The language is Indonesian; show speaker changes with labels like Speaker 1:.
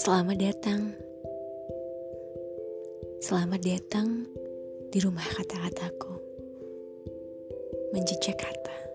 Speaker 1: Selamat datang. Selamat datang di rumah kata-kataku. Menjejak kata.